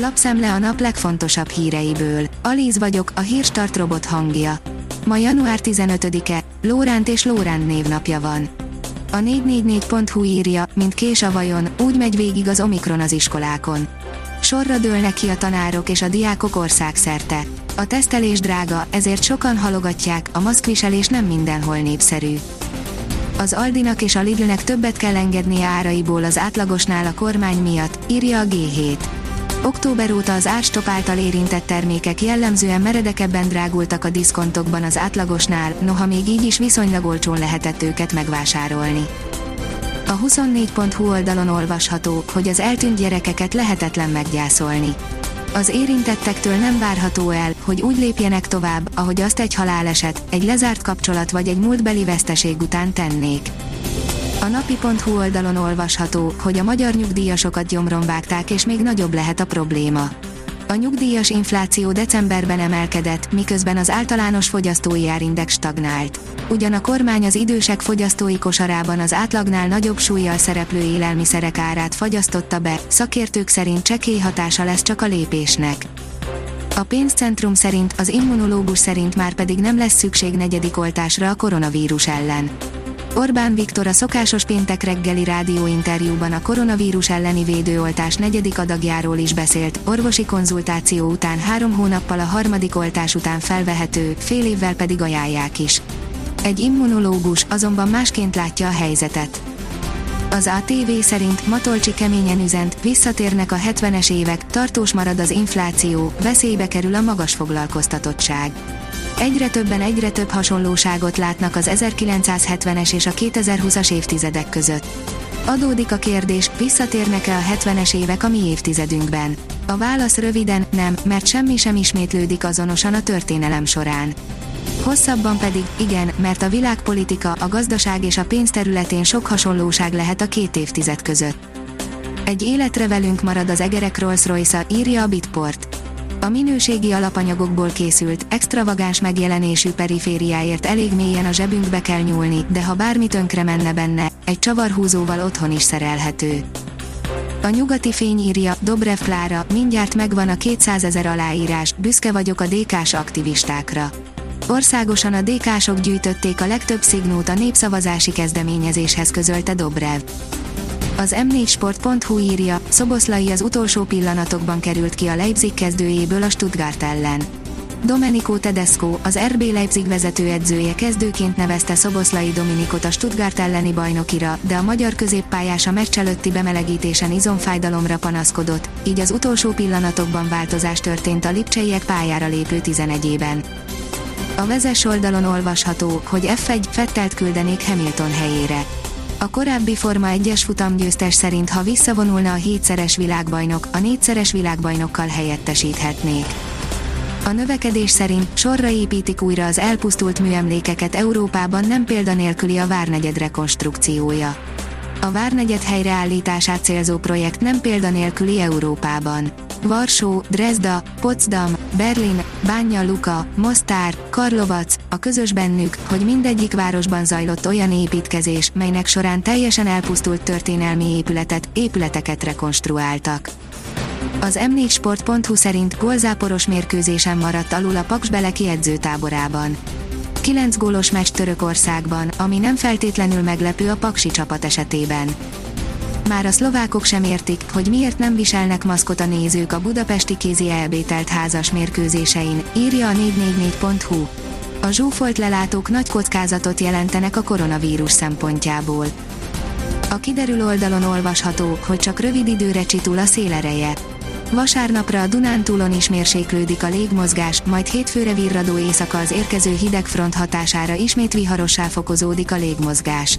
Lapszemle a nap legfontosabb híreiből. Alíz vagyok, a hírstart robot hangja. Ma január 15-e, Lóránt és Lóránt névnapja van. A 444.hu írja, mint kés a vajon, úgy megy végig az Omikron az iskolákon. Sorra dőlnek ki a tanárok és a diákok országszerte. A tesztelés drága, ezért sokan halogatják, a maszkviselés nem mindenhol népszerű. Az Aldinak és a Lidlnek többet kell engednie áraiból az átlagosnál a kormány miatt, írja a G7. Október óta az árstop által érintett termékek jellemzően meredekebben drágultak a diszkontokban az átlagosnál, noha még így is viszonylag olcsón lehetett őket megvásárolni. A 24.hu oldalon olvasható, hogy az eltűnt gyerekeket lehetetlen meggyászolni. Az érintettektől nem várható el, hogy úgy lépjenek tovább, ahogy azt egy haláleset, egy lezárt kapcsolat vagy egy múltbeli veszteség után tennék. A napi.hu oldalon olvasható, hogy a magyar nyugdíjasokat gyomron vágták és még nagyobb lehet a probléma. A nyugdíjas infláció decemberben emelkedett, miközben az általános fogyasztói árindex stagnált. Ugyan a kormány az idősek fogyasztói kosarában az átlagnál nagyobb súlyjal szereplő élelmiszerek árát fagyasztotta be, szakértők szerint csekély hatása lesz csak a lépésnek. A pénzcentrum szerint, az immunológus szerint már pedig nem lesz szükség negyedik oltásra a koronavírus ellen. Orbán Viktor a szokásos péntek reggeli rádióinterjúban a koronavírus elleni védőoltás negyedik adagjáról is beszélt, orvosi konzultáció után három hónappal a harmadik oltás után felvehető, fél évvel pedig ajánlják is. Egy immunológus azonban másként látja a helyzetet. Az ATV szerint Matolcsi keményen üzent, visszatérnek a 70-es évek, tartós marad az infláció, veszélybe kerül a magas foglalkoztatottság. Egyre többen egyre több hasonlóságot látnak az 1970-es és a 2020-as évtizedek között. Adódik a kérdés, visszatérnek-e a 70-es évek a mi évtizedünkben? A válasz röviden, nem, mert semmi sem ismétlődik azonosan a történelem során. Hosszabban pedig, igen, mert a világpolitika, a gazdaság és a pénz területén sok hasonlóság lehet a két évtized között. Egy életre velünk marad az egerek Rolls-Royce-a, írja a Bitport. A minőségi alapanyagokból készült, extravagáns megjelenésű perifériáért elég mélyen a zsebünkbe kell nyúlni, de ha bármi tönkre menne benne, egy csavarhúzóval otthon is szerelhető. A nyugati fény írja, Dobrev Klára, mindjárt megvan a 200 ezer aláírás, büszke vagyok a DK-s aktivistákra. Országosan a DK-sok gyűjtötték a legtöbb szignót a népszavazási kezdeményezéshez közölte Dobrev. Az m4sport.hu írja, Szoboszlai az utolsó pillanatokban került ki a Leipzig kezdőjéből a Stuttgart ellen. Domenico Tedesco, az RB Leipzig vezetőedzője kezdőként nevezte Szoboszlai Dominikot a Stuttgart elleni bajnokira, de a magyar középpályás a meccs előtti bemelegítésen izomfájdalomra panaszkodott, így az utolsó pillanatokban változás történt a lipcseiek pályára lépő 11-ében. A vezes oldalon olvasható, hogy F1 Fettelt küldenék Hamilton helyére. A korábbi Forma 1-es futamgyőztes szerint ha visszavonulna a hétszeres világbajnok, a négyszeres világbajnokkal helyettesíthetnék. A növekedés szerint sorra építik újra az elpusztult műemlékeket Európában nem példanélküli a Várnegyed rekonstrukciója. A Várnegyed helyreállítását célzó projekt nem példanélküli Európában. Varsó, Dresda, Potsdam, Berlin, Bánya Luka, Mostár, Karlovac, a közös bennük, hogy mindegyik városban zajlott olyan építkezés, melynek során teljesen elpusztult történelmi épületet, épületeket rekonstruáltak. Az m4sport.hu szerint golzáporos mérkőzésen maradt alul a Paks Beleki edzőtáborában. 9 gólos meccs Törökországban, ami nem feltétlenül meglepő a Paksi csapat esetében. Már a szlovákok sem értik, hogy miért nem viselnek maszkot a nézők a budapesti kézi elbételt házas mérkőzésein, írja a 444.hu. A zsúfolt lelátók nagy kockázatot jelentenek a koronavírus szempontjából. A kiderül oldalon olvasható, hogy csak rövid időre csitul a szélereje. Vasárnapra a Dunántúlon is mérséklődik a légmozgás, majd hétfőre virradó éjszaka az érkező hidegfront hatására ismét viharossá fokozódik a légmozgás.